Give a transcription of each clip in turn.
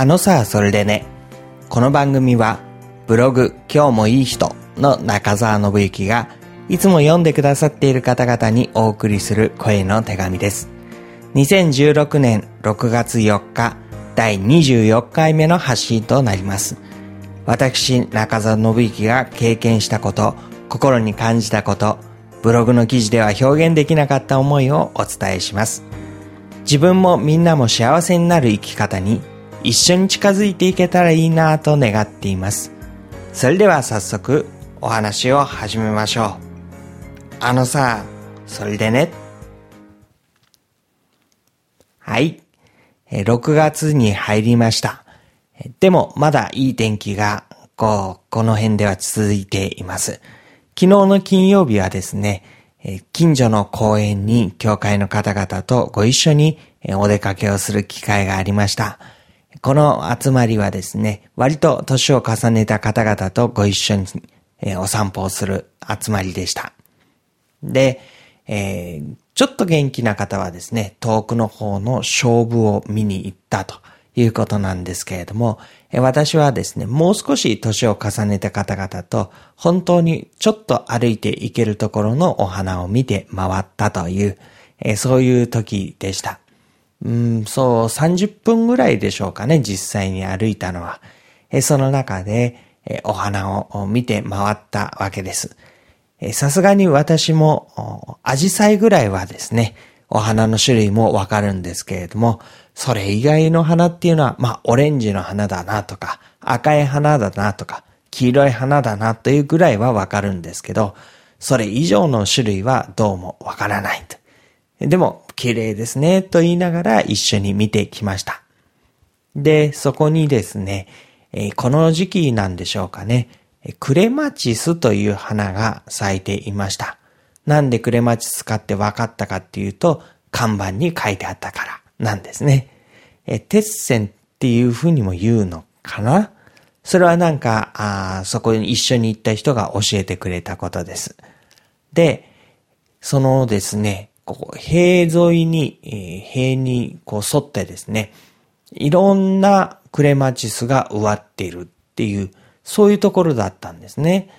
あのさ、それでね。この番組は、ブログ、今日もいい人の中澤信之が、いつも読んでくださっている方々にお送りする声の手紙です。2016年6月4日、第24回目の発信となります。私、中澤信之が経験したこと、心に感じたこと、ブログの記事では表現できなかった思いをお伝えします。自分もみんなも幸せになる生き方に一緒に近づいていけたらいいなと願っています。それでは早速お話を始めましょう。あのさ、それでね。はい。6月に入りました。でもまだいい天気がこう、この辺では続いています。昨日の金曜日はですね、近所の公園に教会の方々とご一緒にお出かけをする機会がありました。この集まりはですね、割と年を重ねた方々とご一緒に、えー、お散歩をする集まりでした。で、えー、ちょっと元気な方はですね、遠くの方の勝負を見に行ったということなんですけれども、えー、私はですね、もう少し年を重ねた方々と本当にちょっと歩いて行けるところのお花を見て回ったという、えー、そういう時でした。うん、そう、30分ぐらいでしょうかね、実際に歩いたのは。えその中で、えお花を見て回ったわけです。さすがに私も、アジサイぐらいはですね、お花の種類もわかるんですけれども、それ以外の花っていうのは、まあ、オレンジの花だなとか、赤い花だなとか、黄色い花だなというぐらいはわかるんですけど、それ以上の種類はどうもわからないと。でも、綺麗ですね、と言いながら一緒に見てきました。で、そこにですね、えー、この時期なんでしょうかね、クレマチスという花が咲いていました。なんでクレマチスかって分かったかっていうと、看板に書いてあったからなんですね。え、鉄線っていうふうにも言うのかなそれはなんか、あそこに一緒に行った人が教えてくれたことです。で、そのですね、こう、塀沿いに、えー、塀にこう沿ってですね、いろんなクレマチスが植わっているっていう、そういうところだったんですね。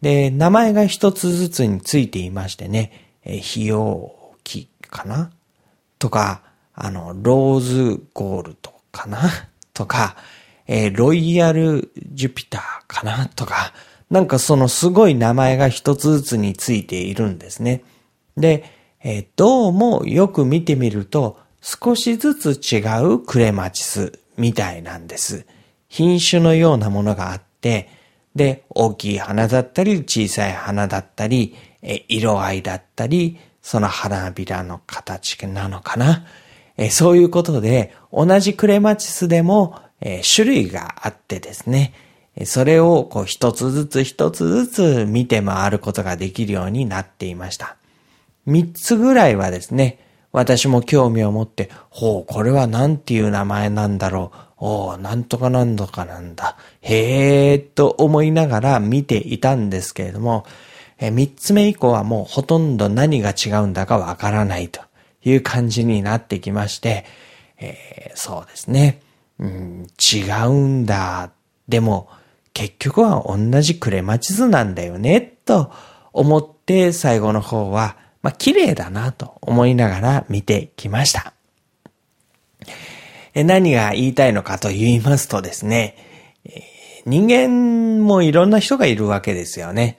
で、名前が一つずつについていましてね、えー、費用木かな？とか、あの、ローズゴールドかな？とか、えー、ロイヤルジュピターかな？とか、なんかそのすごい名前が一つずつについているんですね。で、えー、どうもよく見てみると少しずつ違うクレマチスみたいなんです。品種のようなものがあって、で、大きい花だったり、小さい花だったり、え色合いだったり、その花びらの形なのかな。えそういうことで、同じクレマチスでも、え種類があってですね、それをこう一つずつ一つずつ見て回ることができるようになっていました。三つぐらいはですね、私も興味を持って、ほう、これは何ていう名前なんだろう。おう、なんとかなんとかなんだ。へえと思いながら見ていたんですけれども、え三つ目以降はもうほとんど何が違うんだかわからないという感じになってきまして、えー、そうですね、うん。違うんだ。でも、結局は同じクレマチズなんだよね、と思って最後の方は、まあ、綺麗だなと思いながら見てきました。何が言いたいのかと言いますとですね、人間もいろんな人がいるわけですよね。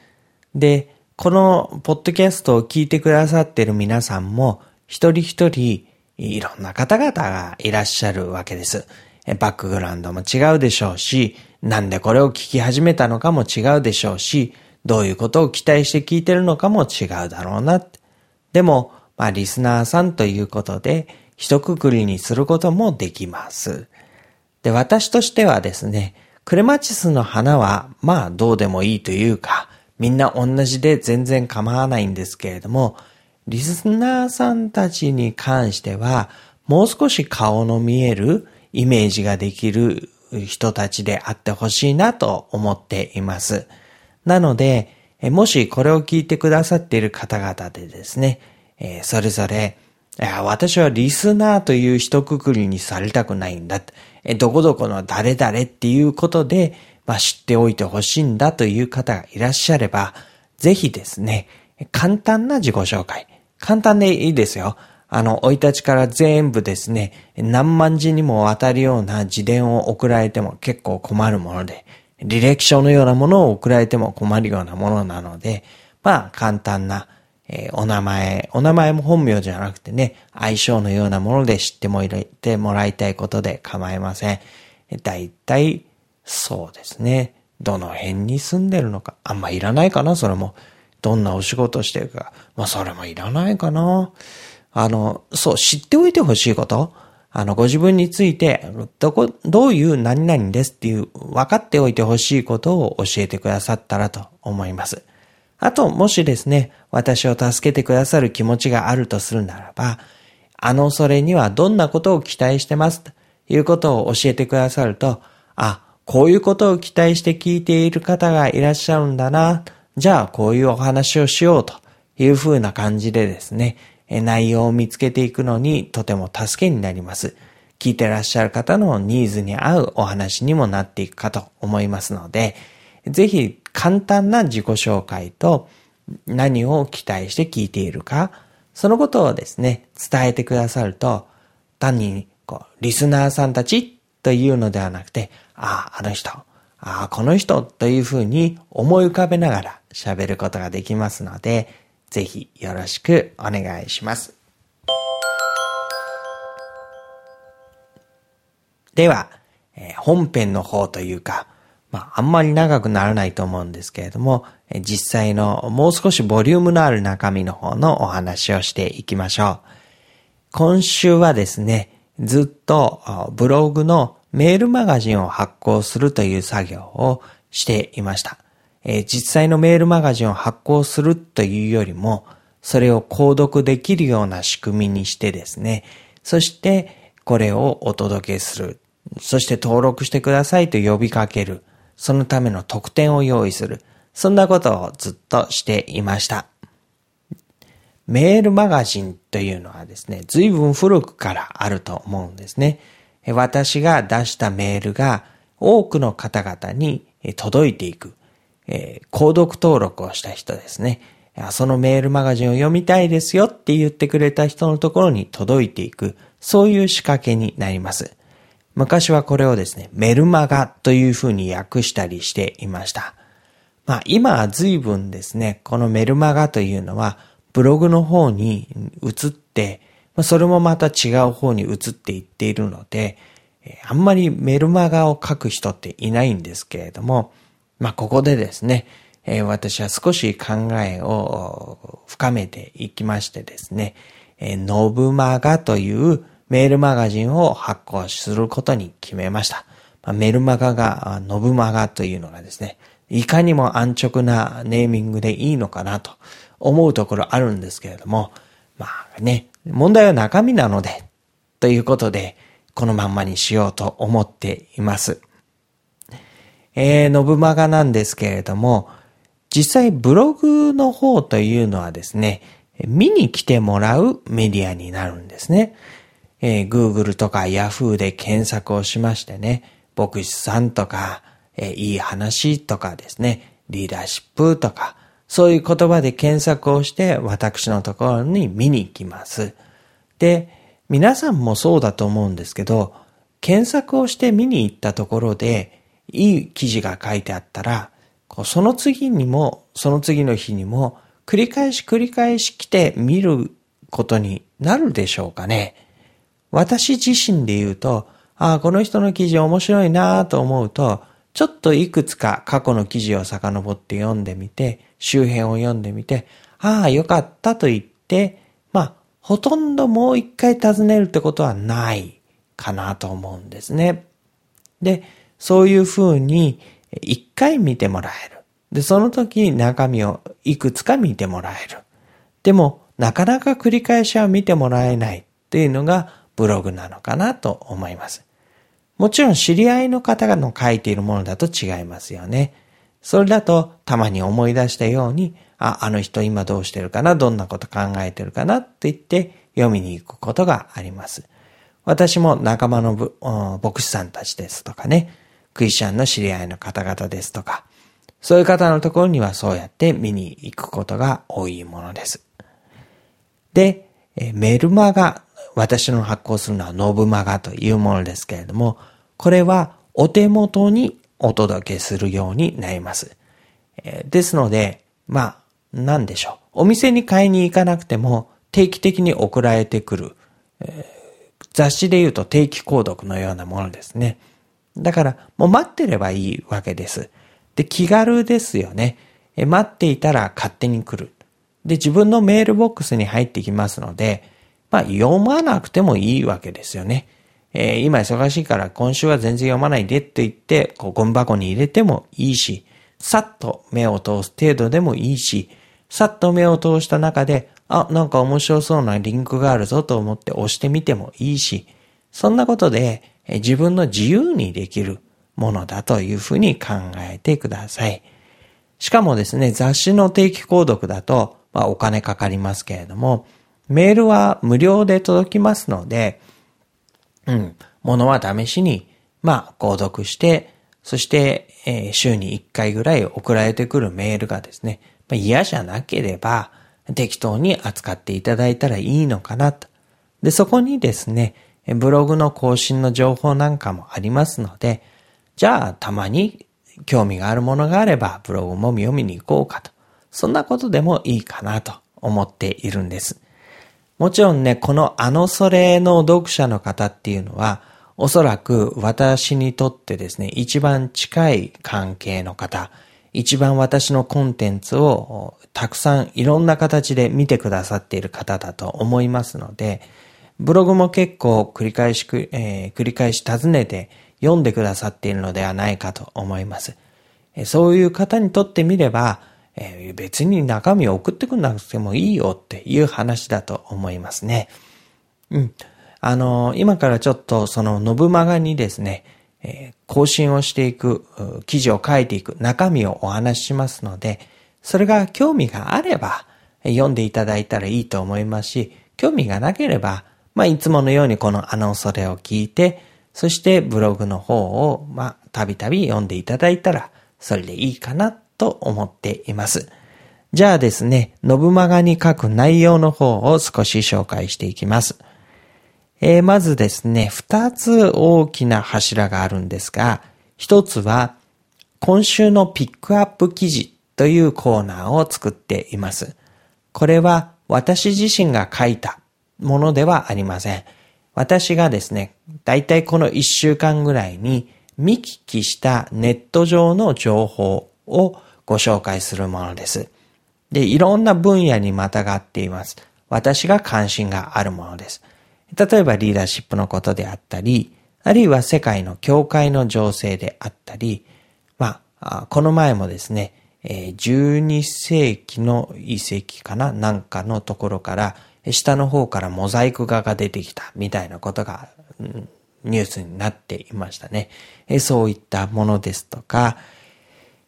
で、このポッドキャストを聞いてくださってる皆さんも一人一人いろんな方々がいらっしゃるわけです。バックグラウンドも違うでしょうし、なんでこれを聞き始めたのかも違うでしょうし、どういうことを期待して聞いてるのかも違うだろうな。でも、まあ、リスナーさんということで、一括りにすることもできます。で、私としてはですね、クレマチスの花は、まあ、どうでもいいというか、みんな同じで全然構わないんですけれども、リスナーさんたちに関しては、もう少し顔の見えるイメージができる人たちであってほしいなと思っています。なので、もしこれを聞いてくださっている方々でですね、それぞれ、私はリスナーという一括りにされたくないんだ。どこどこの誰々っていうことで、まあ、知っておいてほしいんだという方がいらっしゃれば、ぜひですね、簡単な自己紹介。簡単でいいですよ。あの、生い立ちから全部ですね、何万字にもわたるような自伝を送られても結構困るもので、履歴書のようなものを送られても困るようなものなので、まあ、簡単な、えー、お名前、お名前も本名じゃなくてね、相性のようなもので知ってもらってもらいたいことで構いません。だいたい、そうですね。どの辺に住んでるのか。あんまいらないかな、それも。どんなお仕事してるか。まあ、それもいらないかな。あの、そう、知っておいてほしいこと。あの、ご自分について、どこ、どういう何々ですっていう、分かっておいてほしいことを教えてくださったらと思います。あと、もしですね、私を助けてくださる気持ちがあるとするならば、あのそれにはどんなことを期待してますということを教えてくださると、あ、こういうことを期待して聞いている方がいらっしゃるんだな。じゃあ、こういうお話をしようというふうな感じでですね、内容を見つけていくのにとても助けになります。聞いてらっしゃる方のニーズに合うお話にもなっていくかと思いますので、ぜひ簡単な自己紹介と何を期待して聞いているか、そのことをですね、伝えてくださると、単にこうリスナーさんたちというのではなくて、ああ、あの人、ああ、この人というふうに思い浮かべながら喋ることができますので、ぜひよろしくお願いします。では、え本編の方というか、まあ、あんまり長くならないと思うんですけれども、実際のもう少しボリュームのある中身の方のお話をしていきましょう。今週はですね、ずっとブログのメールマガジンを発行するという作業をしていました。えー、実際のメールマガジンを発行するというよりも、それを購読できるような仕組みにしてですね、そしてこれをお届けする。そして登録してくださいと呼びかける。そのための特典を用意する。そんなことをずっとしていました。メールマガジンというのはですね、随分古くからあると思うんですね。私が出したメールが多くの方々に届いていく。えー、購読登録をした人ですね。そのメールマガジンを読みたいですよって言ってくれた人のところに届いていく、そういう仕掛けになります。昔はこれをですね、メルマガというふうに訳したりしていました。まあ今は随分ですね、このメルマガというのはブログの方に移って、それもまた違う方に移っていっているので、あんまりメルマガを書く人っていないんですけれども、まあ、ここでですね、えー、私は少し考えを深めていきましてですね、えー、ノブマガというメールマガジンを発行することに決めました。まあ、メルマガがノブマガというのがですね、いかにも安直なネーミングでいいのかなと思うところあるんですけれども、まあね、問題は中身なので、ということで、このまんまにしようと思っています。えー、ノブマガなんですけれども、実際ブログの方というのはですね、見に来てもらうメディアになるんですね。えー、Google とか Yahoo で検索をしましてね、牧師さんとか、えー、いい話とかですね、リーダーシップとか、そういう言葉で検索をして私のところに見に行きます。で、皆さんもそうだと思うんですけど、検索をして見に行ったところで、いい記事が書いてあったら、その次にも、その次の日にも、繰り返し繰り返し来て見ることになるでしょうかね。私自身で言うと、ああ、この人の記事面白いなと思うと、ちょっといくつか過去の記事を遡って読んでみて、周辺を読んでみて、ああ、よかったと言って、まあ、ほとんどもう一回尋ねるってことはないかなと思うんですね。で、そういうふうに一回見てもらえる。で、その時中身をいくつか見てもらえる。でも、なかなか繰り返しは見てもらえないっていうのがブログなのかなと思います。もちろん知り合いの方の書いているものだと違いますよね。それだとたまに思い出したように、あ、あの人今どうしてるかな、どんなこと考えてるかな？って言って読みに行くことがあります。私も仲間の牧師さんたちですとかね、クリスチャンの知り合いの方々ですとか、そういう方のところにはそうやって見に行くことが多いものです。で、メルマガ、私の発行するのはノブマガというものですけれども、これはお手元にお届けするようになります。ですので、まあ、なんでしょう。お店に買いに行かなくても定期的に送られてくる、雑誌で言うと定期購読のようなものですね。だから、もう待ってればいいわけです。で、気軽ですよね。え待っていたら勝手に来る。で、自分のメールボックスに入ってきますので、まあ、読まなくてもいいわけですよね。えー、今忙しいから今週は全然読まないでって言って、こうゴミ箱に入れてもいいし、さっと目を通す程度でもいいし、さっと目を通した中で、あ、なんか面白そうなリンクがあるぞと思って押してみてもいいし、そんなことで自分の自由にできるものだというふうに考えてください。しかもですね、雑誌の定期購読だと、まあ、お金かかりますけれども、メールは無料で届きますので、うん、ものは試しに、まあ、購読して、そして、えー、週に1回ぐらい送られてくるメールがですね、まあ、嫌じゃなければ、適当に扱っていただいたらいいのかなと。で、そこにですね、ブログの更新の情報なんかもありますので、じゃあたまに興味があるものがあればブログも読みに行こうかと。そんなことでもいいかなと思っているんです。もちろんね、このあのそれの読者の方っていうのは、おそらく私にとってですね、一番近い関係の方、一番私のコンテンツをたくさんいろんな形で見てくださっている方だと思いますので、ブログも結構繰り返しく、えー、繰り返し尋ねて読んでくださっているのではないかと思います。そういう方にとってみればえ、別に中身を送ってくんなくてもいいよっていう話だと思いますね。うん。あの、今からちょっとそのノブマガにですね、え更新をしていく、記事を書いていく中身をお話ししますので、それが興味があれば読んでいただいたらいいと思いますし、興味がなければ、まあ、いつものようにこのあのそれを聞いて、そしてブログの方を、まあ、たびたび読んでいただいたら、それでいいかなと思っています。じゃあですね、ノブマガに書く内容の方を少し紹介していきます。えー、まずですね、二つ大きな柱があるんですが、一つは、今週のピックアップ記事というコーナーを作っています。これは私自身が書いたものではありません。私がですね、だいたいこの一週間ぐらいに見聞きしたネット上の情報をご紹介するものです。で、いろんな分野にまたがっています。私が関心があるものです。例えばリーダーシップのことであったり、あるいは世界の教会の情勢であったり、まあ、この前もですね、12世紀の遺跡かななんかのところから、下の方からモザイク画が出てきたみたいなことが、ニュースになっていましたね。そういったものですとか、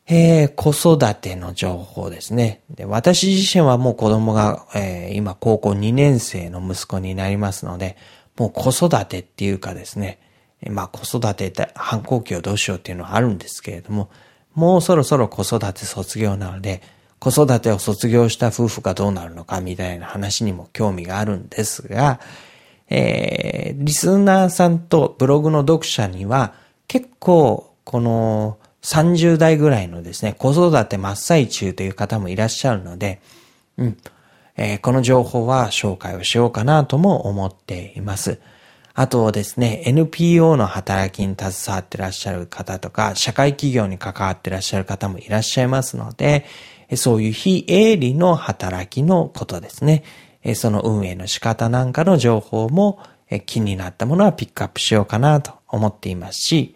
えー、子育ての情報ですねで。私自身はもう子供が、えー、今高校2年生の息子になりますので、もう子育てっていうかですね、まあ子育てって反抗期をどうしようっていうのはあるんですけれども、もうそろそろ子育て卒業なので、子育てを卒業した夫婦がどうなるのかみたいな話にも興味があるんですが、えー、リスナーさんとブログの読者には結構この30代ぐらいのですね、子育て真っ最中という方もいらっしゃるので、うん、えー、この情報は紹介をしようかなとも思っています。あとですね、NPO の働きに携わってらっしゃる方とか、社会企業に関わってらっしゃる方もいらっしゃいますので、そういう非営利の働きのことですね。その運営の仕方なんかの情報も気になったものはピックアップしようかなと思っていますし、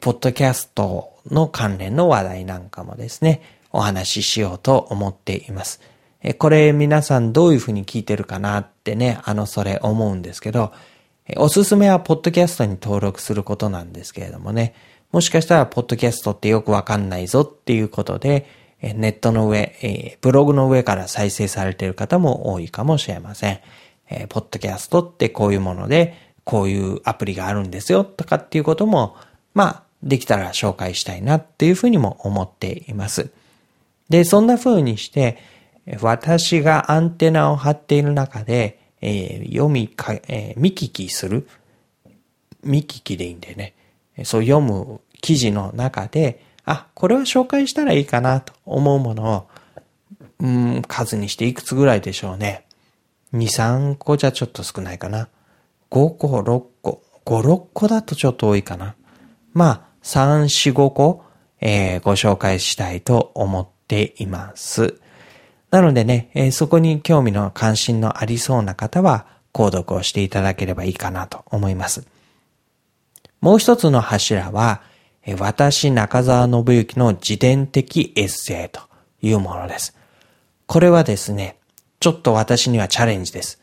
ポッドキャストの関連の話題なんかもですね、お話ししようと思っています。これ皆さんどういうふうに聞いてるかなってね、あのそれ思うんですけど、おすすめはポッドキャストに登録することなんですけれどもね、もしかしたらポッドキャストってよくわかんないぞっていうことで、ネットの上、ブログの上から再生されている方も多いかもしれません。ポッドキャストってこういうもので、こういうアプリがあるんですよとかっていうことも、まあ、できたら紹介したいなっていうふうにも思っています。で、そんな風にして、私がアンテナを張っている中で、えー、読みか、えー、見聞きする。見聞きでいいんでね。そう読む記事の中で、あ、これは紹介したらいいかなと思うものを、うん、数にしていくつぐらいでしょうね。2、3個じゃちょっと少ないかな。5個、6個。5、6個だとちょっと多いかな。まあ、3、4、5個、えー、ご紹介したいと思っています。なのでね、えー、そこに興味の関心のありそうな方は、購読をしていただければいいかなと思います。もう一つの柱は、私中澤信之の自伝的エッセイというものです。これはですね、ちょっと私にはチャレンジです。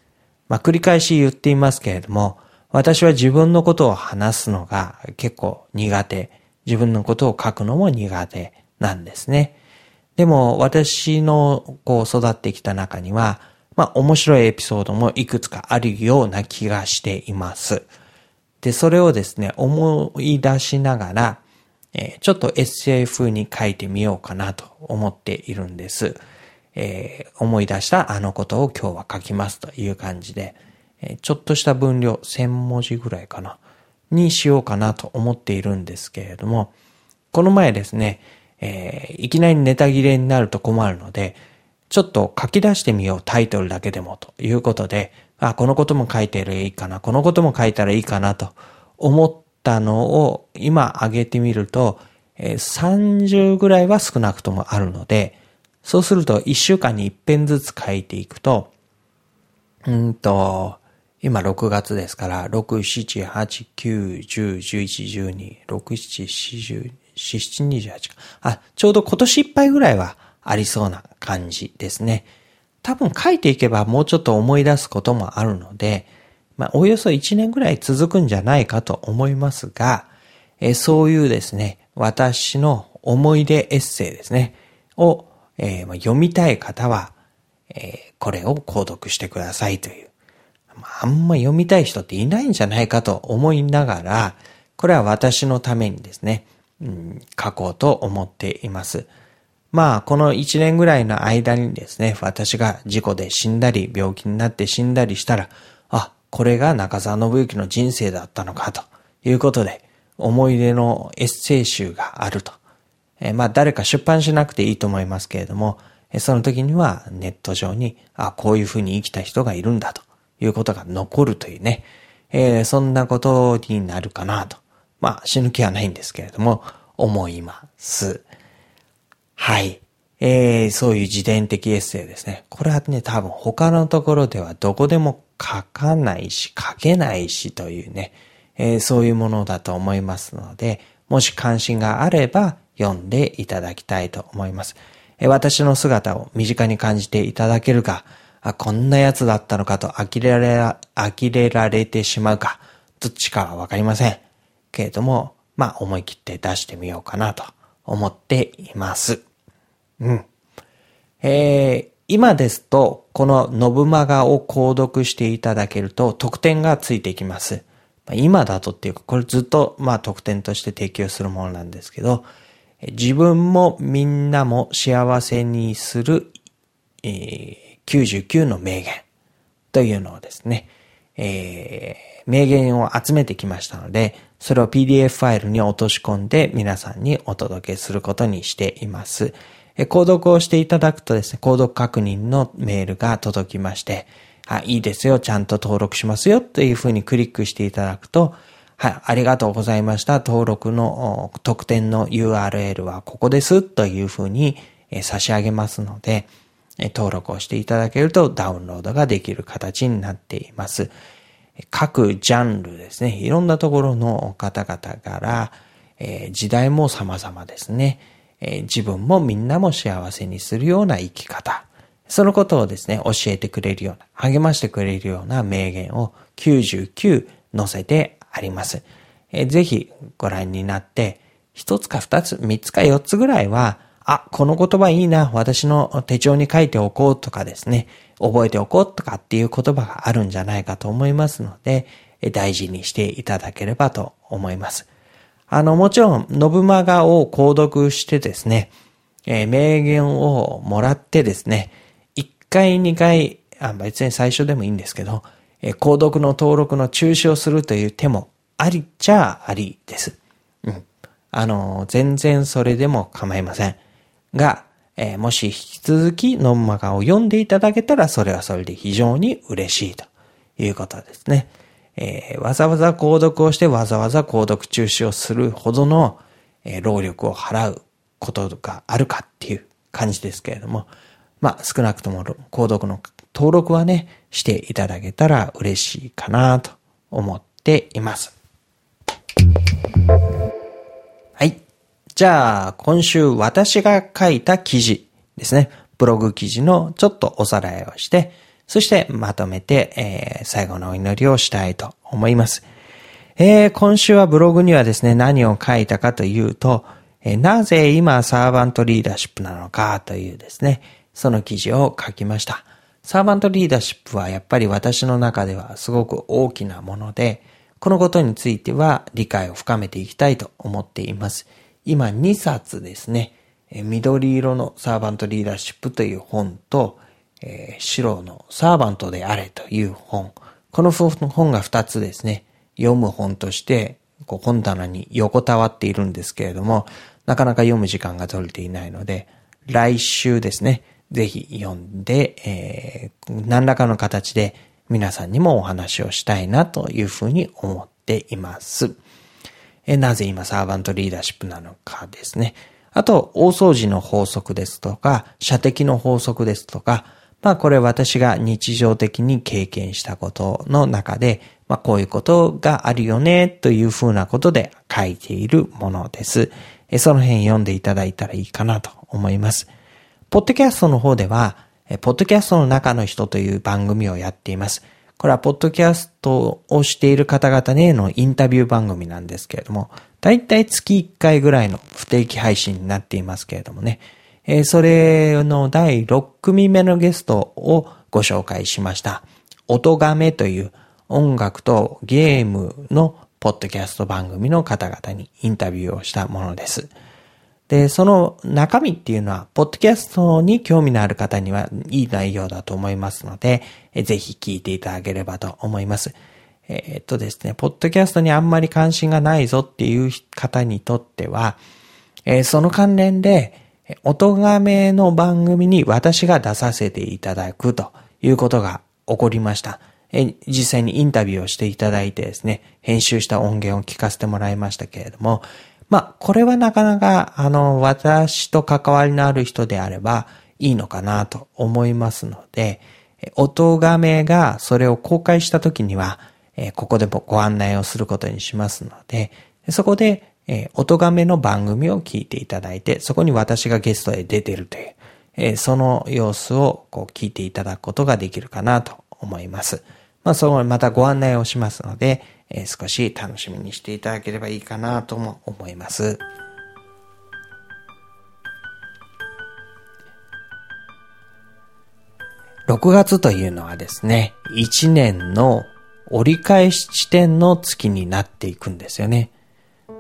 まあ、繰り返し言っていますけれども、私は自分のことを話すのが結構苦手。自分のことを書くのも苦手なんですね。でも私のこう育ってきた中には、まあ面白いエピソードもいくつかあるような気がしています。で、それをですね、思い出しながら、えー、ちょっと SF に書いてみようかなと思っているんです。えー、思い出したあのことを今日は書きますという感じで、えー、ちょっとした分量、1000文字ぐらいかな、にしようかなと思っているんですけれども、この前ですね、えー、いきなりネタ切れになると困るので、ちょっと書き出してみようタイトルだけでもということで、あ、このことも書いてらいいかな、このことも書いたらいいかなと思ってたのを今上げてみると、え、30ぐらいは少なくともあるので、そうすると1週間に1編ずつ書いていくと、うんと、今6月ですから、6、7、8、9、10、11、12、6、7、4、7、28か。あ、ちょうど今年いっぱいぐらいはありそうな感じですね。多分書いていけばもうちょっと思い出すこともあるので、まあ、およそ1年ぐらい続くんじゃないかと思いますが、えそういうですね、私の思い出エッセイですね、を、え、まあ、読みたい方は、えー、これを購読してくださいという。まあ、あんま読みたい人っていないんじゃないかと思いながら、これは私のためにですね、うん、書こうと思っています。まあ、この一年ぐらいの間にですね、私が事故で死んだり、病気になって死んだりしたら、これが中澤信之の人生だったのか、ということで、思い出のエッセイ集があると。えまあ、誰か出版しなくていいと思いますけれども、その時にはネット上に、あ、こういうふうに生きた人がいるんだということが残るというね、えー、そんなことになるかなと。まあ、死ぬ気はないんですけれども、思います。はい。えー、そういう自伝的エッセイですね。これはね、多分他のところではどこでも書かないし、書けないしというね、えー、そういうものだと思いますので、もし関心があれば読んでいただきたいと思います。えー、私の姿を身近に感じていただけるか、あ、こんなやつだったのかと呆れられ、呆れられてしまうか、どっちかはわかりません。けれども、まあ思い切って出してみようかなと思っています。うん。えー、今ですと、このノブマガを購読していただけると特典がついてきます。今だとっていうか、これずっとまあ特典として提供するものなんですけど、自分もみんなも幸せにする、えー、99の名言というのをですね、えー、名言を集めてきましたので、それを PDF ファイルに落とし込んで皆さんにお届けすることにしています。購読をしていただくとですね、購読確認のメールが届きまして、あ、いいですよ、ちゃんと登録しますよ、というふうにクリックしていただくと、はい、ありがとうございました。登録の特典の URL はここです、というふうに差し上げますので、登録をしていただけるとダウンロードができる形になっています。各ジャンルですね、いろんなところの方々から、え、時代も様々ですね。自分もみんなも幸せにするような生き方。そのことをですね、教えてくれるような、励ましてくれるような名言を99載せてあります。ぜひご覧になって、一つか二つ、三つか四つぐらいは、あ、この言葉いいな、私の手帳に書いておこうとかですね、覚えておこうとかっていう言葉があるんじゃないかと思いますので、大事にしていただければと思います。あの、もちろん、信長を購読してですね、えー、名言をもらってですね、1回2回、あ別に最初でもいいんですけど、えー、購読の登録の中止をするという手もありっちゃありです。うん。あの、全然それでも構いません。が、えー、もし引き続きノンマガを読んでいただけたら、それはそれで非常に嬉しいということですね。えー、わざわざ購読をしてわざわざ購読中止をするほどの、えー、労力を払うことがあるかっていう感じですけれども、まあ少なくとも購読の登録はね、していただけたら嬉しいかなと思っています。はい。じゃあ、今週私が書いた記事ですね。ブログ記事のちょっとおさらいをして、そしてまとめて、えー、最後のお祈りをしたいと思います。えー、今週はブログにはですね、何を書いたかというと、えー、なぜ今サーバントリーダーシップなのかというですね、その記事を書きました。サーバントリーダーシップはやっぱり私の中ではすごく大きなもので、このことについては理解を深めていきたいと思っています。今2冊ですね、緑色のサーバントリーダーシップという本と、えー、白のサーバントであれという本。この本が2つですね、読む本として、こう本棚に横たわっているんですけれども、なかなか読む時間が取れていないので、来週ですね、ぜひ読んで、えー、何らかの形で皆さんにもお話をしたいなというふうに思っています。え、なぜ今サーバントリーダーシップなのかですね。あと、大掃除の法則ですとか、射的の法則ですとか、まあこれ私が日常的に経験したことの中で、まあこういうことがあるよねというふうなことで書いているものです。その辺読んでいただいたらいいかなと思います。ポッドキャストの方では、ポッドキャストの中の人という番組をやっています。これはポッドキャストをしている方々へのインタビュー番組なんですけれども、だいたい月1回ぐらいの不定期配信になっていますけれどもね。えー、それの第6組目のゲストをご紹介しました。音亀という音楽とゲームのポッドキャスト番組の方々にインタビューをしたものです。で、その中身っていうのは、ポッドキャストに興味のある方にはいい内容だと思いますので、ぜひ聞いていただければと思います。えー、っとですね、ポッドキャストにあんまり関心がないぞっていう方にとっては、えー、その関連で、音亀の番組に私が出させていただくということが起こりました。実際にインタビューをしていただいてですね、編集した音源を聞かせてもらいましたけれども、まあ、これはなかなか、あの、私と関わりのある人であればいいのかなと思いますので、音亀がそれを公開した時には、ここでもご案内をすることにしますので、そこでえー、音亀の番組を聞いていただいて、そこに私がゲストへ出てるという、えー、その様子をこう聞いていただくことができるかなと思います。まあ、そこにまたご案内をしますので、えー、少し楽しみにしていただければいいかなとも思います。6月というのはですね、1年の折り返し地点の月になっていくんですよね。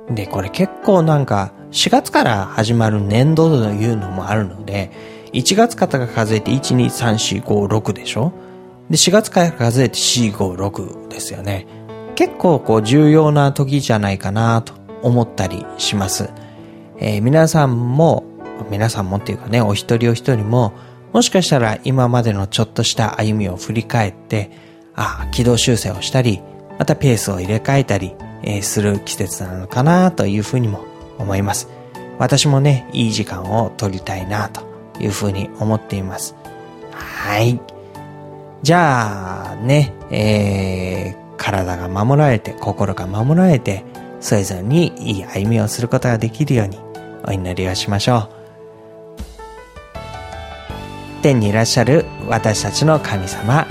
で、これ結構なんか、4月から始まる年度というのもあるので、1月から数えて1、2、3、4、5、6でしょ？で、4月から数えて4、5、6ですよね。結構こう重要な時じゃないかなと思ったりします。えー、皆さんも、皆さんもっていうかね、お一人お一人も、もしかしたら今までのちょっとした歩みを振り返って、ああ、軌道修正をしたり、またペースを入れ替えたり、えする季節なのかなというふうにも思います。私もね、いい時間を取りたいなというふうに思っています。はい。じゃあね、えー、体が守られて、心が守られて、それぞれにいい歩みをすることができるようにお祈りをしましょう。天にいらっしゃる私たちの神様、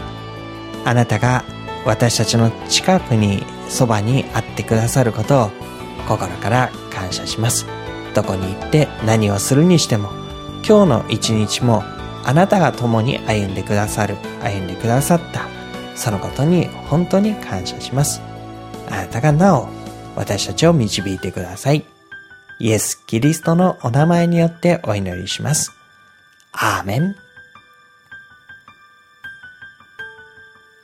あなたが私たちの近くにそばにあってくださることを心から感謝します。どこに行って何をするにしても、今日の一日もあなたが共に歩んでくださる、歩んでくださった、そのことに本当に感謝します。あなたがなお私たちを導いてください。イエス・キリストのお名前によってお祈りします。アーメン。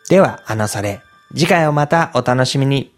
では、あのされ、次回をまたお楽しみに。